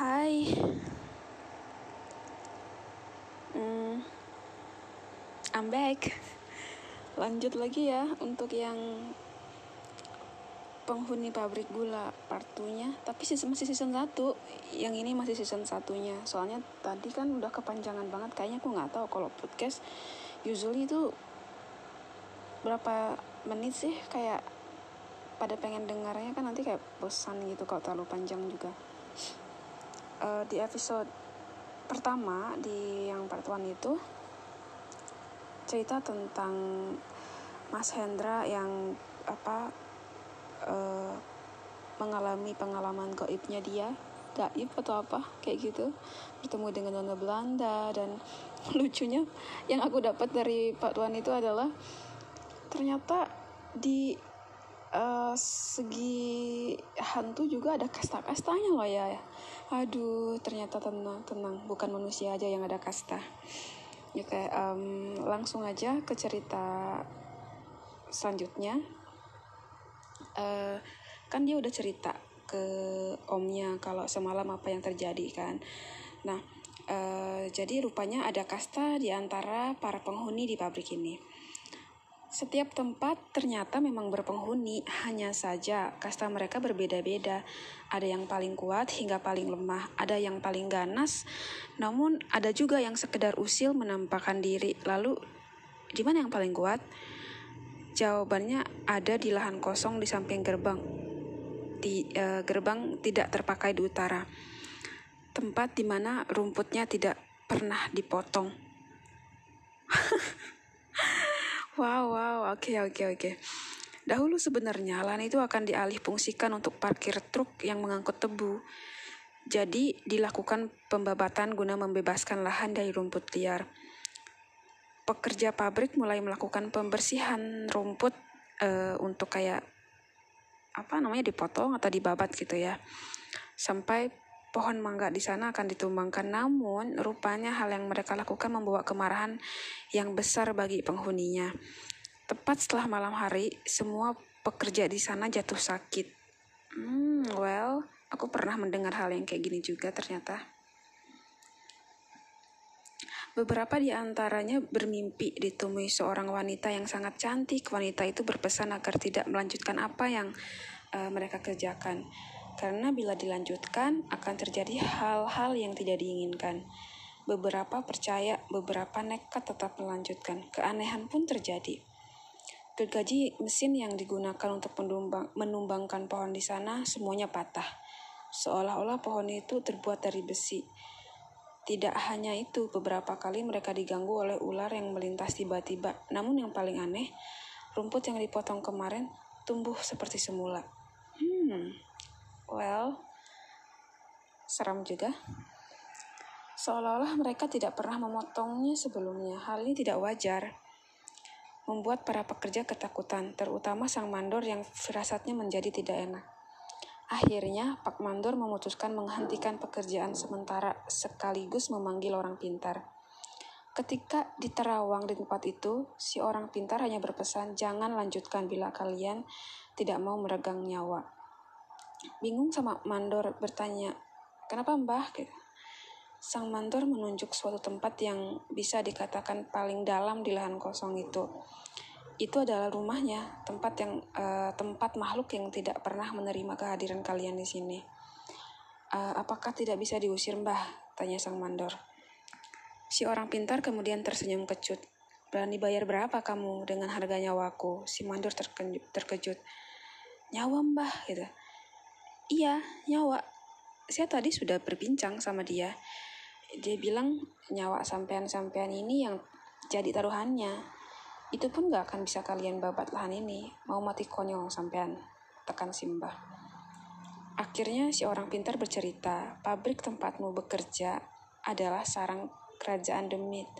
Hai. Hmm, I'm back. Lanjut lagi ya untuk yang penghuni pabrik gula part 2-nya, tapi masih season 1. Yang ini masih season satunya. Soalnya tadi kan udah kepanjangan banget kayaknya aku nggak tahu kalau podcast usually itu berapa menit sih kayak pada pengen dengarnya kan nanti kayak bosan gitu kalau terlalu panjang juga uh, di episode pertama di yang part 1 itu cerita tentang Mas Hendra yang apa uh, mengalami pengalaman goibnya dia gaib atau apa kayak gitu. Bertemu dengan nona Belanda dan lucunya yang aku dapat dari Pak Tuan itu adalah ternyata di uh, segi hantu juga ada kasta-kastanya loh ya. Aduh ternyata tenang tenang. Bukan manusia aja yang ada kasta. Ya kayak um, langsung aja ke cerita selanjutnya. Uh, kan dia udah cerita ke omnya kalau semalam apa yang terjadi kan. Nah uh, jadi rupanya ada kasta di antara para penghuni di pabrik ini setiap tempat ternyata memang berpenghuni, hanya saja kasta mereka berbeda-beda. Ada yang paling kuat hingga paling lemah, ada yang paling ganas, namun ada juga yang sekedar usil menampakkan diri. Lalu, di mana yang paling kuat? Jawabannya ada di lahan kosong di samping gerbang. Di, uh, gerbang tidak terpakai di utara. Tempat di mana rumputnya tidak pernah dipotong. Wow, wow, oke, okay, oke, okay, oke. Okay. Dahulu sebenarnya lahan itu akan dialih fungsikan untuk parkir truk yang mengangkut tebu. Jadi dilakukan pembabatan guna membebaskan lahan dari rumput liar. Pekerja pabrik mulai melakukan pembersihan rumput uh, untuk kayak apa namanya dipotong atau dibabat gitu ya. Sampai pohon mangga di sana akan ditumbangkan. Namun, rupanya hal yang mereka lakukan membawa kemarahan yang besar bagi penghuninya. Tepat setelah malam hari, semua pekerja di sana jatuh sakit. Hmm, well, aku pernah mendengar hal yang kayak gini juga ternyata. Beberapa di antaranya bermimpi ditemui seorang wanita yang sangat cantik. Wanita itu berpesan agar tidak melanjutkan apa yang uh, mereka kerjakan karena bila dilanjutkan akan terjadi hal-hal yang tidak diinginkan. Beberapa percaya, beberapa nekat tetap melanjutkan. Keanehan pun terjadi. Gergaji mesin yang digunakan untuk menumbang, menumbangkan pohon di sana semuanya patah. Seolah-olah pohon itu terbuat dari besi. Tidak hanya itu, beberapa kali mereka diganggu oleh ular yang melintas tiba-tiba. Namun yang paling aneh, rumput yang dipotong kemarin tumbuh seperti semula. Hmm, Well, seram juga. Seolah-olah mereka tidak pernah memotongnya sebelumnya. Hal ini tidak wajar. Membuat para pekerja ketakutan, terutama sang mandor yang firasatnya menjadi tidak enak. Akhirnya, Pak Mandor memutuskan menghentikan pekerjaan sementara sekaligus memanggil orang pintar. Ketika di terawang di tempat itu, si orang pintar hanya berpesan, "Jangan lanjutkan bila kalian tidak mau meregang nyawa." Bingung sama mandor bertanya, kenapa mbah? Gitu. Sang mandor menunjuk suatu tempat yang bisa dikatakan paling dalam di lahan kosong itu. Itu adalah rumahnya, tempat yang uh, tempat makhluk yang tidak pernah menerima kehadiran kalian di sini. Uh, apakah tidak bisa diusir mbah? Tanya sang mandor. Si orang pintar kemudian tersenyum kecut. Berani bayar berapa kamu dengan harga nyawaku? Si mandor terkejut. terkejut. Nyawa mbah gitu. Iya, nyawa. Saya tadi sudah berbincang sama dia. Dia bilang nyawa sampean-sampean ini yang jadi taruhannya. Itu pun gak akan bisa kalian babat lahan ini. Mau mati konyol sampean. Tekan Simbah. Akhirnya si orang pintar bercerita, pabrik tempatmu bekerja adalah sarang kerajaan demit.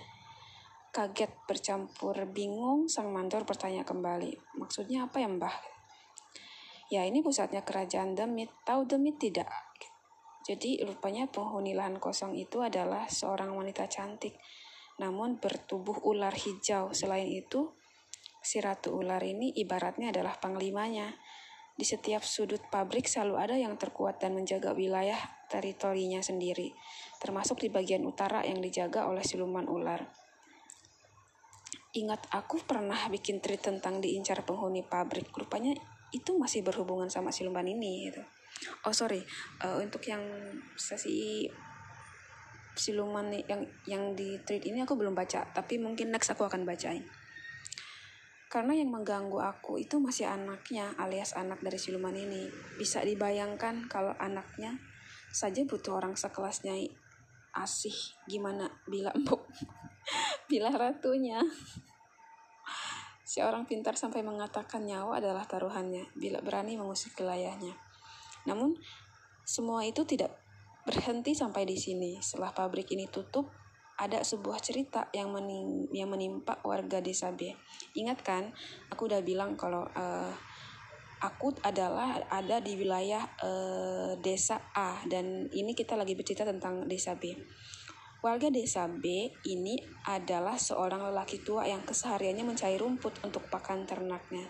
Kaget bercampur bingung, sang mandor bertanya kembali. Maksudnya apa ya mbah? Ya ini pusatnya kerajaan Demit. Tahu Demit tidak? Jadi rupanya penghuni lahan kosong itu adalah seorang wanita cantik, namun bertubuh ular hijau. Selain itu, si ratu ular ini ibaratnya adalah panglimanya. Di setiap sudut pabrik selalu ada yang terkuat dan menjaga wilayah teritorinya sendiri, termasuk di bagian utara yang dijaga oleh siluman ular. Ingat aku pernah bikin tweet tentang diincar penghuni pabrik, rupanya itu masih berhubungan sama siluman ini gitu. Oh sorry, uh, untuk yang sesi siluman yang yang di tweet ini aku belum baca, tapi mungkin next aku akan bacain. Karena yang mengganggu aku itu masih anaknya alias anak dari siluman ini. Bisa dibayangkan kalau anaknya saja butuh orang sekelas Nyai Asih gimana bila empuk bila ratunya. Si orang pintar sampai mengatakan nyawa adalah taruhannya bila berani mengusik wilayahnya. Namun, semua itu tidak berhenti sampai di sini. Setelah pabrik ini tutup, ada sebuah cerita yang menim yang menimpa warga desa B. Ingat kan, aku udah bilang kalau uh, aku adalah ada di wilayah uh, desa A dan ini kita lagi bercerita tentang desa B. Warga desa B ini adalah seorang lelaki tua yang kesehariannya mencari rumput untuk pakan ternaknya.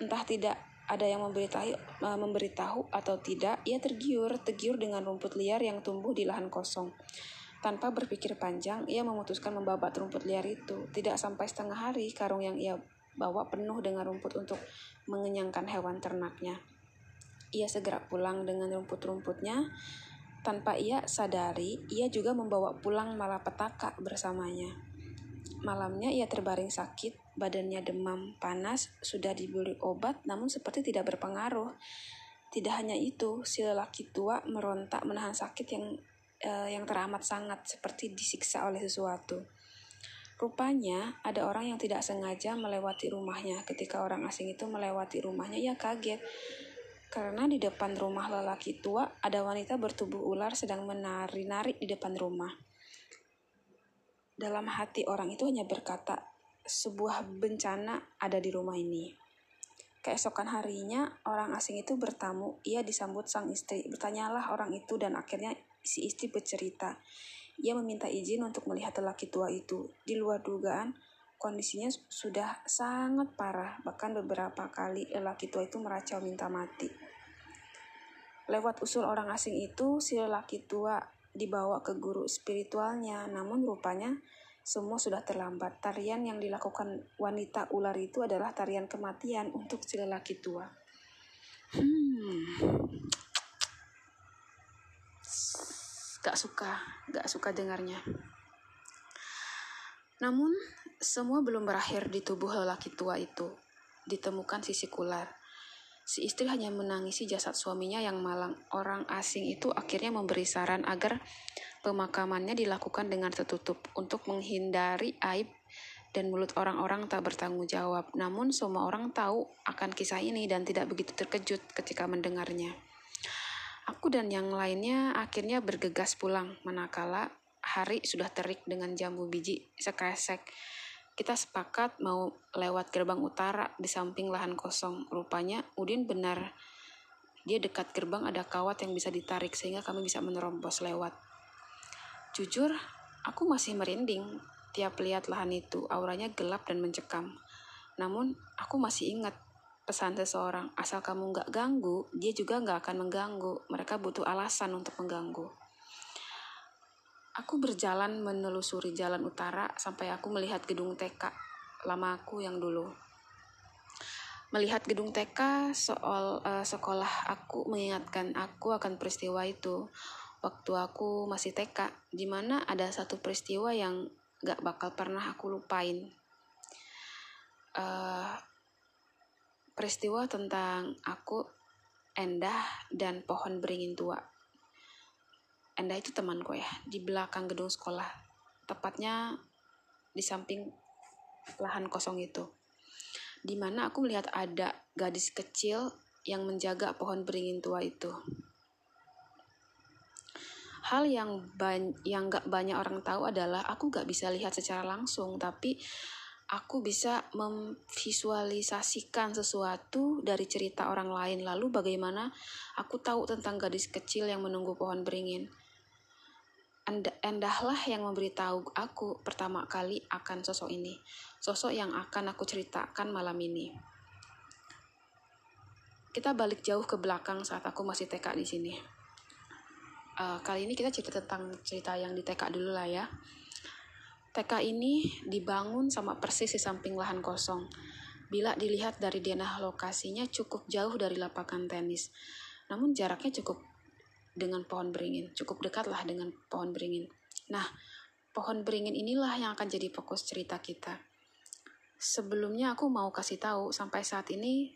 Entah tidak ada yang memberitahu, uh, memberitahu atau tidak, ia tergiur, tergiur dengan rumput liar yang tumbuh di lahan kosong. Tanpa berpikir panjang, ia memutuskan membabat rumput liar itu. Tidak sampai setengah hari, karung yang ia bawa penuh dengan rumput untuk mengenyangkan hewan ternaknya. Ia segera pulang dengan rumput-rumputnya. Tanpa ia sadari, ia juga membawa pulang malapetaka bersamanya. Malamnya ia terbaring sakit, badannya demam, panas, sudah diberi obat namun seperti tidak berpengaruh. Tidak hanya itu, si lelaki tua merontak menahan sakit yang uh, yang teramat sangat seperti disiksa oleh sesuatu. Rupanya ada orang yang tidak sengaja melewati rumahnya. Ketika orang asing itu melewati rumahnya, ia kaget. Karena di depan rumah lelaki tua ada wanita bertubuh ular sedang menari-nari di depan rumah. Dalam hati orang itu hanya berkata, sebuah bencana ada di rumah ini. Keesokan harinya, orang asing itu bertamu. Ia disambut sang istri. Bertanyalah orang itu dan akhirnya si istri bercerita. Ia meminta izin untuk melihat lelaki tua itu. Di luar dugaan, kondisinya sudah sangat parah. Bahkan beberapa kali lelaki tua itu meracau minta mati. Lewat usul orang asing itu, si lelaki tua dibawa ke guru spiritualnya. Namun rupanya semua sudah terlambat. Tarian yang dilakukan wanita ular itu adalah tarian kematian untuk si lelaki tua. Hmm, gak suka, gak suka dengarnya. Namun, semua belum berakhir di tubuh lelaki tua itu. Ditemukan sisi ular. Si istri hanya menangisi jasad suaminya yang malang. Orang asing itu akhirnya memberi saran agar pemakamannya dilakukan dengan tertutup untuk menghindari aib dan mulut orang-orang tak bertanggung jawab. Namun semua orang tahu akan kisah ini dan tidak begitu terkejut ketika mendengarnya. Aku dan yang lainnya akhirnya bergegas pulang, manakala hari sudah terik dengan jambu biji sekresek. Kita sepakat mau lewat gerbang utara di samping lahan kosong. Rupanya Udin benar. Dia dekat gerbang ada kawat yang bisa ditarik sehingga kami bisa menerobos lewat. Jujur, aku masih merinding tiap lihat lahan itu. Auranya gelap dan mencekam. Namun, aku masih ingat pesan seseorang, asal kamu nggak ganggu, dia juga nggak akan mengganggu. Mereka butuh alasan untuk mengganggu. Aku berjalan menelusuri jalan utara sampai aku melihat gedung TK lama aku yang dulu. Melihat gedung TK soal uh, sekolah aku mengingatkan aku akan peristiwa itu waktu aku masih TK, di mana ada satu peristiwa yang gak bakal pernah aku lupain. Uh, peristiwa tentang aku, Endah, dan pohon beringin tua. Endah itu temanku ya, di belakang gedung sekolah. Tepatnya di samping lahan kosong itu. Di mana aku melihat ada gadis kecil yang menjaga pohon beringin tua itu. Hal yang yang gak banyak orang tahu adalah aku gak bisa lihat secara langsung, tapi aku bisa memvisualisasikan sesuatu dari cerita orang lain. Lalu bagaimana aku tahu tentang gadis kecil yang menunggu pohon beringin. Endahlah yang memberitahu aku pertama kali akan sosok ini. Sosok yang akan aku ceritakan malam ini. kita balik jauh ke belakang saat aku masih TK di sini. Uh, kali ini kita cerita tentang cerita yang di TK dulu lah ya. TK ini dibangun sama persis di samping lahan kosong. Bila dilihat dari denah lokasinya cukup jauh dari lapangan tenis. Namun jaraknya cukup dengan pohon beringin, cukup dekat lah dengan pohon beringin. Nah, pohon beringin inilah yang akan jadi fokus cerita kita. Sebelumnya aku mau kasih tahu sampai saat ini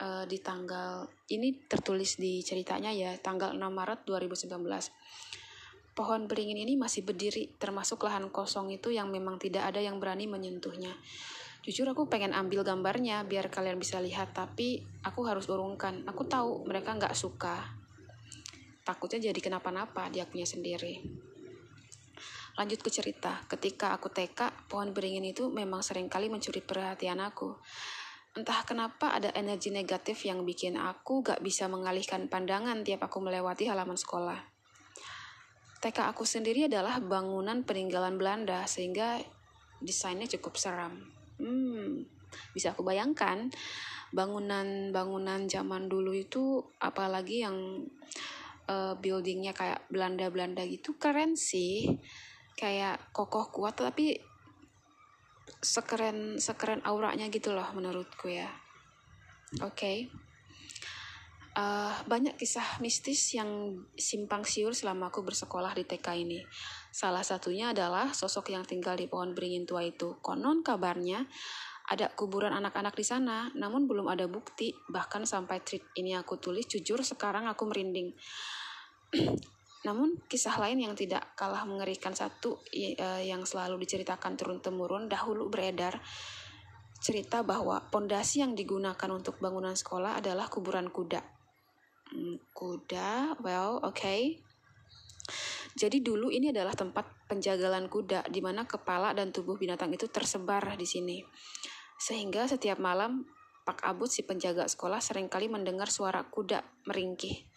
uh, di tanggal ini tertulis di ceritanya ya tanggal 6 Maret 2019 pohon beringin ini masih berdiri termasuk lahan kosong itu yang memang tidak ada yang berani menyentuhnya. Jujur aku pengen ambil gambarnya biar kalian bisa lihat tapi aku harus urungkan. Aku tahu mereka nggak suka takutnya jadi kenapa-napa dia punya sendiri lanjut ke cerita ketika aku TK pohon beringin itu memang sering kali mencuri perhatian aku Entah kenapa ada energi negatif yang bikin aku gak bisa mengalihkan pandangan tiap aku melewati halaman sekolah. TK aku sendiri adalah bangunan peninggalan Belanda sehingga desainnya cukup seram. Hmm, bisa aku bayangkan bangunan-bangunan zaman dulu itu apalagi yang uh, buildingnya kayak Belanda-Belanda gitu keren sih. Kayak kokoh kuat tapi sekeren sekeren auranya gitu loh menurutku ya oke okay. uh, eh, banyak kisah mistis yang simpang siur selama aku bersekolah di TK ini salah satunya adalah sosok yang tinggal di pohon beringin tua itu konon kabarnya ada kuburan anak-anak di sana, namun belum ada bukti. Bahkan sampai tweet ini aku tulis, jujur sekarang aku merinding. Namun kisah lain yang tidak kalah mengerikan satu e, yang selalu diceritakan turun-temurun dahulu beredar cerita bahwa pondasi yang digunakan untuk bangunan sekolah adalah kuburan kuda. Hmm, kuda, well, oke. Okay. Jadi dulu ini adalah tempat penjagalan kuda di mana kepala dan tubuh binatang itu tersebar di sini. Sehingga setiap malam Pak Abud si penjaga sekolah sering kali mendengar suara kuda meringkih.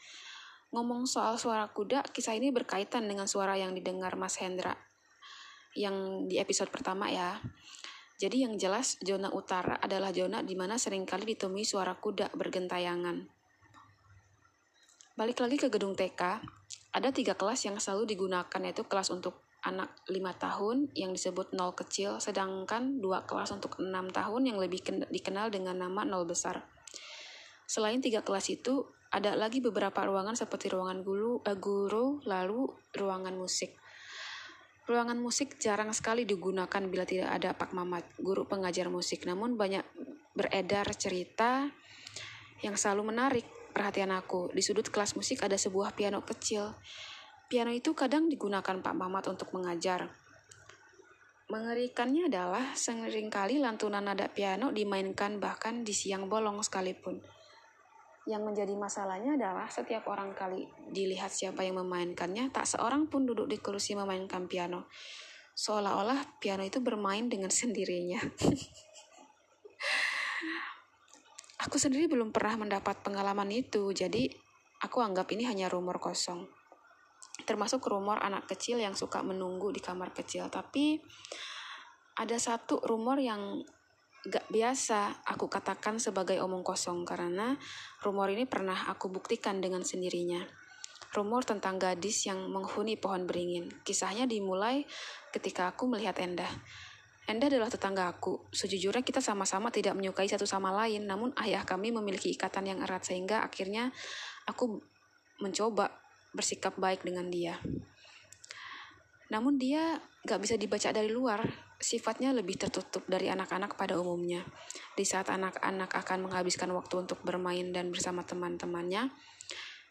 Ngomong soal suara kuda, kisah ini berkaitan dengan suara yang didengar Mas Hendra yang di episode pertama ya. Jadi yang jelas zona utara adalah zona di mana sering kali ditemui suara kuda bergentayangan. Balik lagi ke gedung TK, ada tiga kelas yang selalu digunakan yaitu kelas untuk anak 5 tahun yang disebut nol kecil, sedangkan dua kelas untuk 6 tahun yang lebih dikenal dengan nama nol besar. Selain tiga kelas itu, ada lagi beberapa ruangan seperti ruangan guru, uh, guru lalu ruangan musik. Ruangan musik jarang sekali digunakan bila tidak ada Pak Mamat, guru pengajar musik. Namun banyak beredar cerita yang selalu menarik perhatian aku. Di sudut kelas musik ada sebuah piano kecil. Piano itu kadang digunakan Pak Mamat untuk mengajar. Mengerikannya adalah sering kali lantunan nada piano dimainkan bahkan di siang bolong sekalipun. Yang menjadi masalahnya adalah setiap orang kali dilihat siapa yang memainkannya, tak seorang pun duduk di kursi memainkan piano. Seolah-olah piano itu bermain dengan sendirinya. aku sendiri belum pernah mendapat pengalaman itu, jadi aku anggap ini hanya rumor kosong. Termasuk rumor anak kecil yang suka menunggu di kamar kecil, tapi ada satu rumor yang gak biasa aku katakan sebagai omong kosong karena rumor ini pernah aku buktikan dengan sendirinya. Rumor tentang gadis yang menghuni pohon beringin. Kisahnya dimulai ketika aku melihat Endah. Endah adalah tetangga aku. Sejujurnya kita sama-sama tidak menyukai satu sama lain, namun ayah kami memiliki ikatan yang erat sehingga akhirnya aku mencoba bersikap baik dengan dia. Namun dia gak bisa dibaca dari luar, sifatnya lebih tertutup dari anak-anak pada umumnya. Di saat anak-anak akan menghabiskan waktu untuk bermain dan bersama teman-temannya,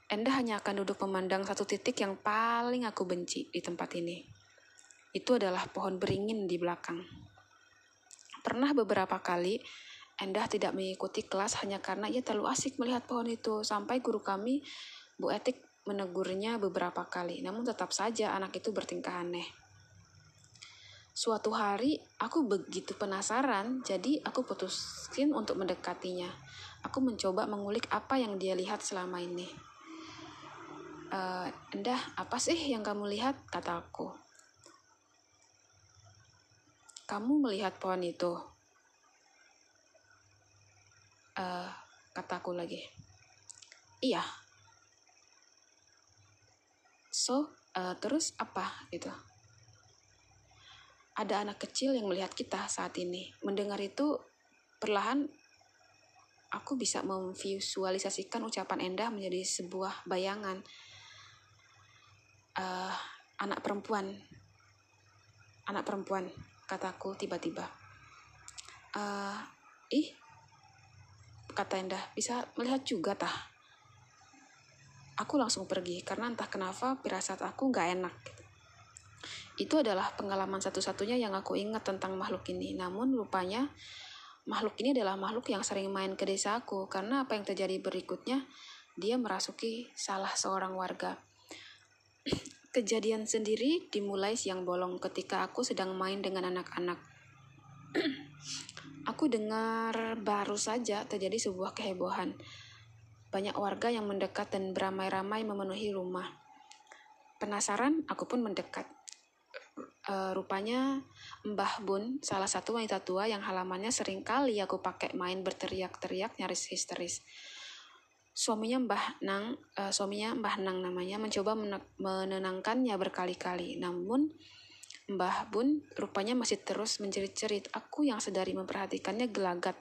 Enda hanya akan duduk memandang satu titik yang paling aku benci di tempat ini. Itu adalah pohon beringin di belakang. Pernah beberapa kali, Endah tidak mengikuti kelas hanya karena ia terlalu asik melihat pohon itu, sampai guru kami, Bu Etik, menegurnya beberapa kali. Namun tetap saja anak itu bertingkah aneh. Suatu hari aku begitu penasaran, jadi aku putuskin untuk mendekatinya. Aku mencoba mengulik apa yang dia lihat selama ini. Uh, Endah, apa sih yang kamu lihat? Kata aku. Kamu melihat pohon itu? Uh, kataku lagi. Iya. So, uh, terus apa gitu? Ada anak kecil yang melihat kita saat ini. Mendengar itu, perlahan aku bisa memvisualisasikan ucapan Endah menjadi sebuah bayangan. Uh, anak perempuan. Anak perempuan, kataku tiba-tiba. Uh, ih, kata Endah, bisa melihat juga tah. Aku langsung pergi karena entah kenapa pirasat aku nggak enak. Itu adalah pengalaman satu-satunya yang aku ingat tentang makhluk ini. Namun rupanya makhluk ini adalah makhluk yang sering main ke desa aku karena apa yang terjadi berikutnya dia merasuki salah seorang warga. Kejadian sendiri dimulai siang bolong ketika aku sedang main dengan anak-anak. Aku dengar baru saja terjadi sebuah kehebohan. Banyak warga yang mendekat dan beramai-ramai memenuhi rumah. Penasaran, aku pun mendekat. Uh, rupanya Mbah Bun, salah satu wanita tua yang halamannya sering kali aku pakai main berteriak-teriak nyaris histeris. Suaminya Mbah Nang, uh, suaminya Mbah Nang namanya, mencoba menenangkannya berkali-kali. Namun Mbah Bun rupanya masih terus menjerit-jerit. Aku yang sedari memperhatikannya gelagat.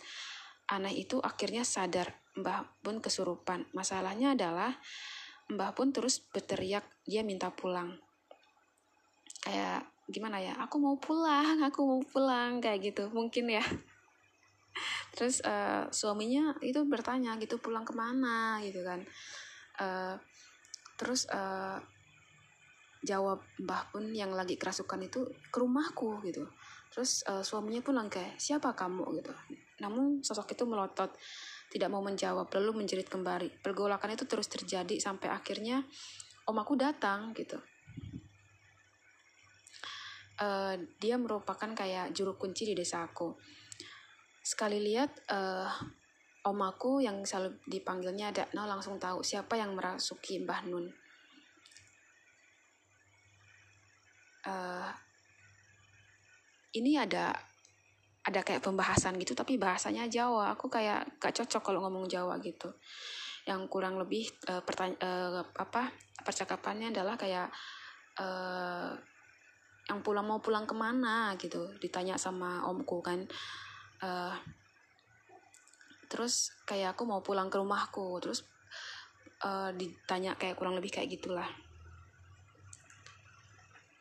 Aneh itu akhirnya sadar Mbah Bun kesurupan. Masalahnya adalah Mbah Bun terus berteriak dia minta pulang. Kayak gimana ya? Aku mau pulang, aku mau pulang kayak gitu. Mungkin ya. Terus uh, suaminya itu bertanya gitu pulang ke mana gitu kan. Uh, terus uh, jawab Mbah pun yang lagi kerasukan itu ke rumahku gitu terus uh, suaminya pun langkai siapa kamu gitu namun sosok itu melotot tidak mau menjawab lalu menjerit kembali. Pergolakan itu terus terjadi sampai akhirnya om aku datang gitu. Uh, dia merupakan kayak juru kunci di desa aku. Sekali lihat uh, om aku yang selalu dipanggilnya Dakno langsung tahu siapa yang merasuki Mbah Nun. Uh, ini ada ada kayak pembahasan gitu tapi bahasanya Jawa. Aku kayak gak cocok kalau ngomong Jawa gitu. Yang kurang lebih uh, pertanya uh, apa percakapannya adalah kayak uh, yang pulang mau pulang ke mana gitu ditanya sama omku kan. Uh, terus kayak aku mau pulang ke rumahku terus uh, ditanya kayak kurang lebih kayak gitulah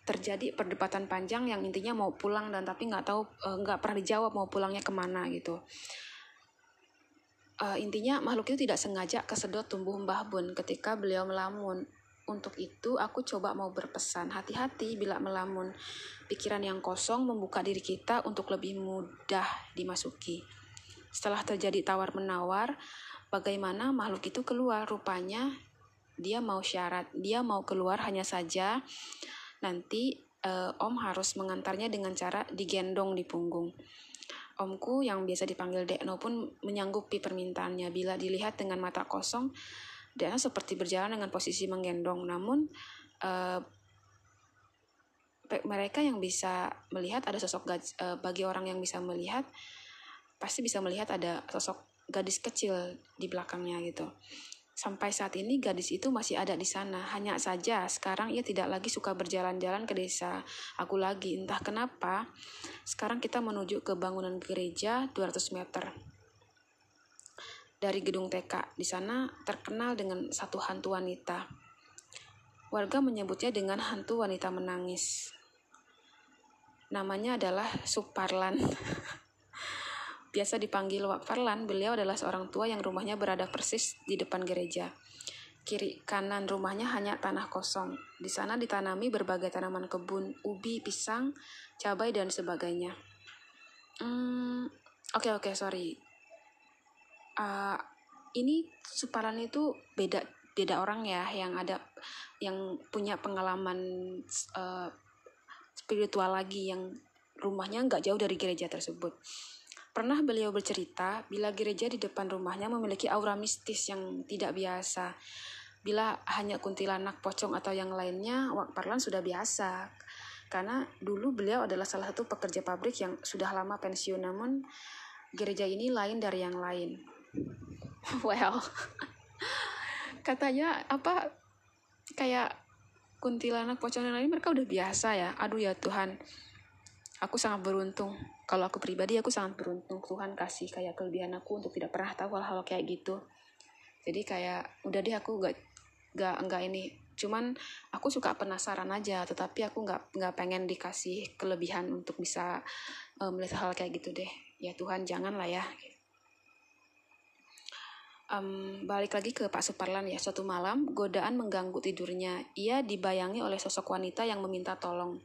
terjadi perdebatan panjang yang intinya mau pulang dan tapi nggak tahu eh, nggak pernah dijawab mau pulangnya ke mana gitu. Uh, intinya makhluk itu tidak sengaja kesedot tumbuh mbah bun ketika beliau melamun. Untuk itu aku coba mau berpesan hati-hati bila melamun. Pikiran yang kosong membuka diri kita untuk lebih mudah dimasuki. Setelah terjadi tawar menawar bagaimana makhluk itu keluar? Rupanya dia mau syarat dia mau keluar hanya saja nanti uh, Om harus mengantarnya dengan cara digendong di punggung. Omku yang biasa dipanggil Dekno pun menyanggupi permintaannya. Bila dilihat dengan mata kosong, Dekno seperti berjalan dengan posisi menggendong. Namun uh, mereka yang bisa melihat ada sosok uh, bagi orang yang bisa melihat pasti bisa melihat ada sosok gadis kecil di belakangnya gitu. Sampai saat ini gadis itu masih ada di sana. Hanya saja sekarang ia tidak lagi suka berjalan-jalan ke desa aku lagi. Entah kenapa. Sekarang kita menuju ke bangunan gereja 200 meter dari gedung TK. Di sana terkenal dengan satu hantu wanita. Warga menyebutnya dengan hantu wanita menangis. Namanya adalah Suparlan. Biasa dipanggil Wak Farlan, beliau adalah seorang tua yang rumahnya berada persis di depan gereja. Kiri kanan rumahnya hanya tanah kosong. Di sana ditanami berbagai tanaman kebun, ubi, pisang, cabai, dan sebagainya. Hmm, oke okay, oke okay, sorry. Uh, ini Suparan itu beda beda orang ya yang ada yang punya pengalaman uh, spiritual lagi yang rumahnya nggak jauh dari gereja tersebut. Pernah beliau bercerita bila gereja di depan rumahnya memiliki aura mistis yang tidak biasa. Bila hanya kuntilanak, pocong atau yang lainnya, Wak Parlan sudah biasa. Karena dulu beliau adalah salah satu pekerja pabrik yang sudah lama pensiun, namun gereja ini lain dari yang lain. well katanya apa kayak kuntilanak pocong lain mereka udah biasa ya aduh ya Tuhan aku sangat beruntung kalau aku pribadi aku sangat beruntung Tuhan kasih kayak kelebihan aku untuk tidak pernah tahu hal-hal kayak gitu. Jadi kayak udah deh aku gak gak nggak ini. Cuman aku suka penasaran aja tetapi aku nggak nggak pengen dikasih kelebihan untuk bisa um, melihat hal kayak gitu deh. Ya Tuhan jangan lah ya. Um, balik lagi ke Pak Suparlan ya. Suatu malam godaan mengganggu tidurnya. Ia dibayangi oleh sosok wanita yang meminta tolong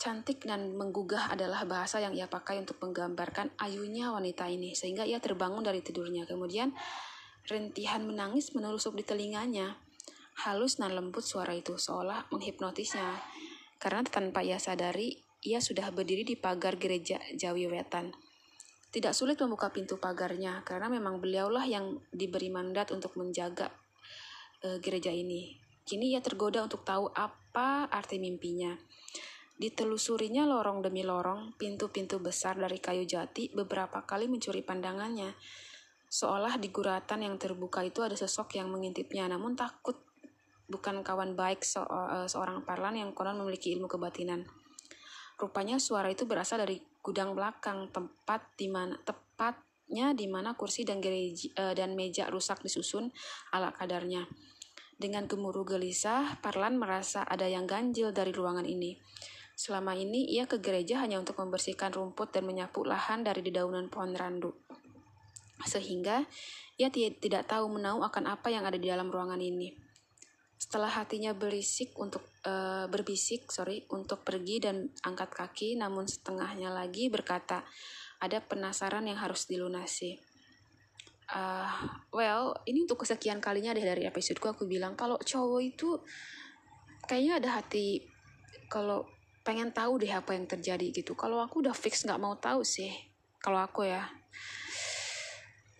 Cantik dan menggugah adalah bahasa yang ia pakai untuk menggambarkan ayunya wanita ini, sehingga ia terbangun dari tidurnya. Kemudian, rentihan menangis menelusup di telinganya. Halus dan lembut suara itu, seolah menghipnotisnya. Karena tanpa ia sadari, ia sudah berdiri di pagar gereja Jawi Wetan. Tidak sulit membuka pintu pagarnya, karena memang beliaulah yang diberi mandat untuk menjaga e, gereja ini. Kini ia tergoda untuk tahu apa arti mimpinya. Ditelusurinya lorong demi lorong, pintu-pintu besar dari kayu jati beberapa kali mencuri pandangannya. Seolah di guratan yang terbuka itu ada sosok yang mengintipnya, namun takut bukan kawan baik se uh, seorang parlan yang konon memiliki ilmu kebatinan. Rupanya suara itu berasal dari gudang belakang, tempat di mana tepatnya di mana kursi dan gereji, uh, dan meja rusak disusun ala kadarnya. Dengan gemuruh gelisah, Parlan merasa ada yang ganjil dari ruangan ini. Selama ini ia ke gereja hanya untuk membersihkan rumput dan menyapu lahan dari dedaunan pohon randu. Sehingga ia tidak tahu menau akan apa yang ada di dalam ruangan ini. Setelah hatinya berisik untuk uh, berbisik, sorry, untuk pergi dan angkat kaki, namun setengahnya lagi berkata, ada penasaran yang harus dilunasi. Uh, well, ini untuk kesekian kalinya deh dari episodeku aku bilang kalau cowok itu kayaknya ada hati kalau pengen tahu deh apa yang terjadi gitu. Kalau aku udah fix nggak mau tahu sih. Kalau aku ya.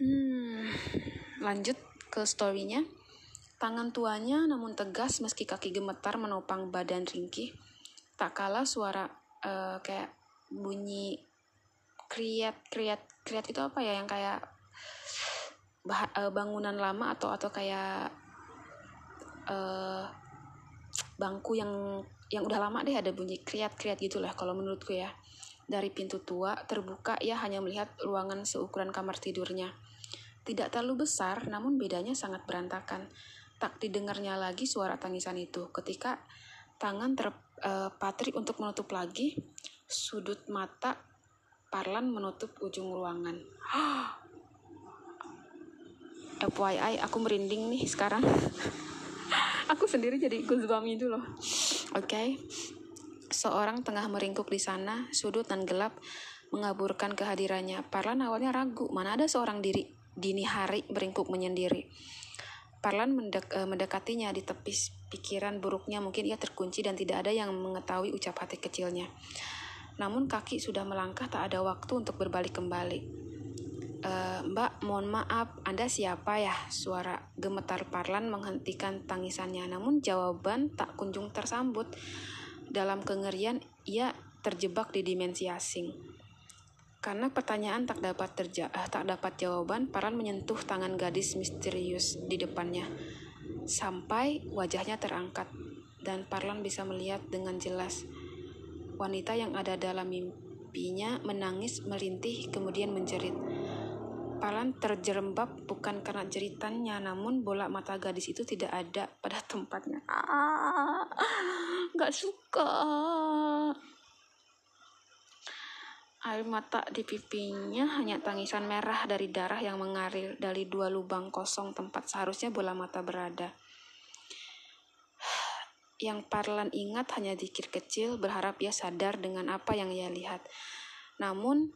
Hmm lanjut ke storynya. Tangan tuanya namun tegas meski kaki gemetar menopang badan ringkih. Tak kalah suara uh, kayak bunyi kriat kriat kriat itu apa ya? Yang kayak bah, uh, bangunan lama atau atau kayak uh, bangku yang yang udah lama deh ada bunyi kriat-kriat gitu lah kalau menurutku ya. Dari pintu tua terbuka ia hanya melihat ruangan seukuran kamar tidurnya. Tidak terlalu besar, namun bedanya sangat berantakan. Tak didengarnya lagi suara tangisan itu ketika tangan terpatri uh, untuk menutup lagi sudut mata Parlan menutup ujung ruangan. FYI, aku merinding nih sekarang. aku sendiri jadi goosebumps itu loh. Oke. Okay? Seorang tengah meringkuk di sana, sudut dan gelap mengaburkan kehadirannya. Parlan awalnya ragu, mana ada seorang diri dini hari meringkuk menyendiri. Parlan mendek, uh, mendekatinya di tepis pikiran buruknya mungkin ia terkunci dan tidak ada yang mengetahui ucap hati kecilnya. Namun kaki sudah melangkah tak ada waktu untuk berbalik kembali. Uh, mbak, mohon maaf, Anda siapa ya? Suara gemetar Parlan menghentikan tangisannya, namun jawaban tak kunjung tersambut. Dalam kengerian, ia terjebak di dimensi asing. Karena pertanyaan tak dapat terja uh, tak dapat jawaban, Parlan menyentuh tangan gadis misterius di depannya. Sampai wajahnya terangkat, dan Parlan bisa melihat dengan jelas wanita yang ada dalam mimpinya menangis, merintih, kemudian menjerit. Palan terjerembab bukan karena jeritannya, namun bola mata gadis itu tidak ada pada tempatnya. Ah, gak suka. Air mata di pipinya hanya tangisan merah dari darah yang mengalir dari dua lubang kosong tempat seharusnya bola mata berada. Yang Parlan ingat hanya dikir kecil, berharap ia sadar dengan apa yang ia lihat. Namun,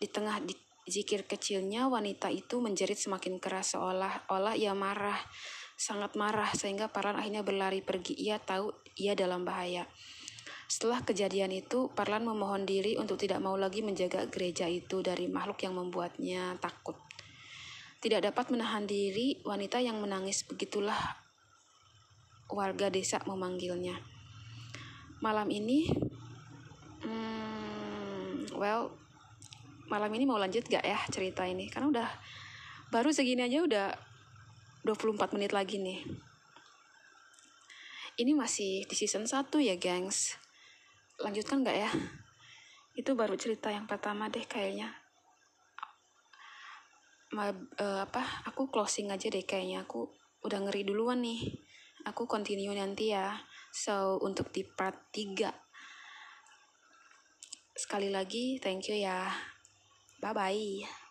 di tengah di Zikir kecilnya wanita itu menjerit semakin keras seolah-olah ia marah, sangat marah sehingga Parlan akhirnya berlari pergi. Ia tahu ia dalam bahaya. Setelah kejadian itu, Parlan memohon diri untuk tidak mau lagi menjaga gereja itu dari makhluk yang membuatnya takut. Tidak dapat menahan diri, wanita yang menangis begitulah warga desa memanggilnya. Malam ini, hmm, well, malam ini mau lanjut gak ya cerita ini? Karena udah baru segini aja udah 24 menit lagi nih. Ini masih di season 1 ya gengs. Lanjutkan nggak ya? Itu baru cerita yang pertama deh kayaknya. Ma, uh, apa? Aku closing aja deh kayaknya. Aku udah ngeri duluan nih. Aku continue nanti ya. So untuk di part 3 sekali lagi thank you ya 拜拜。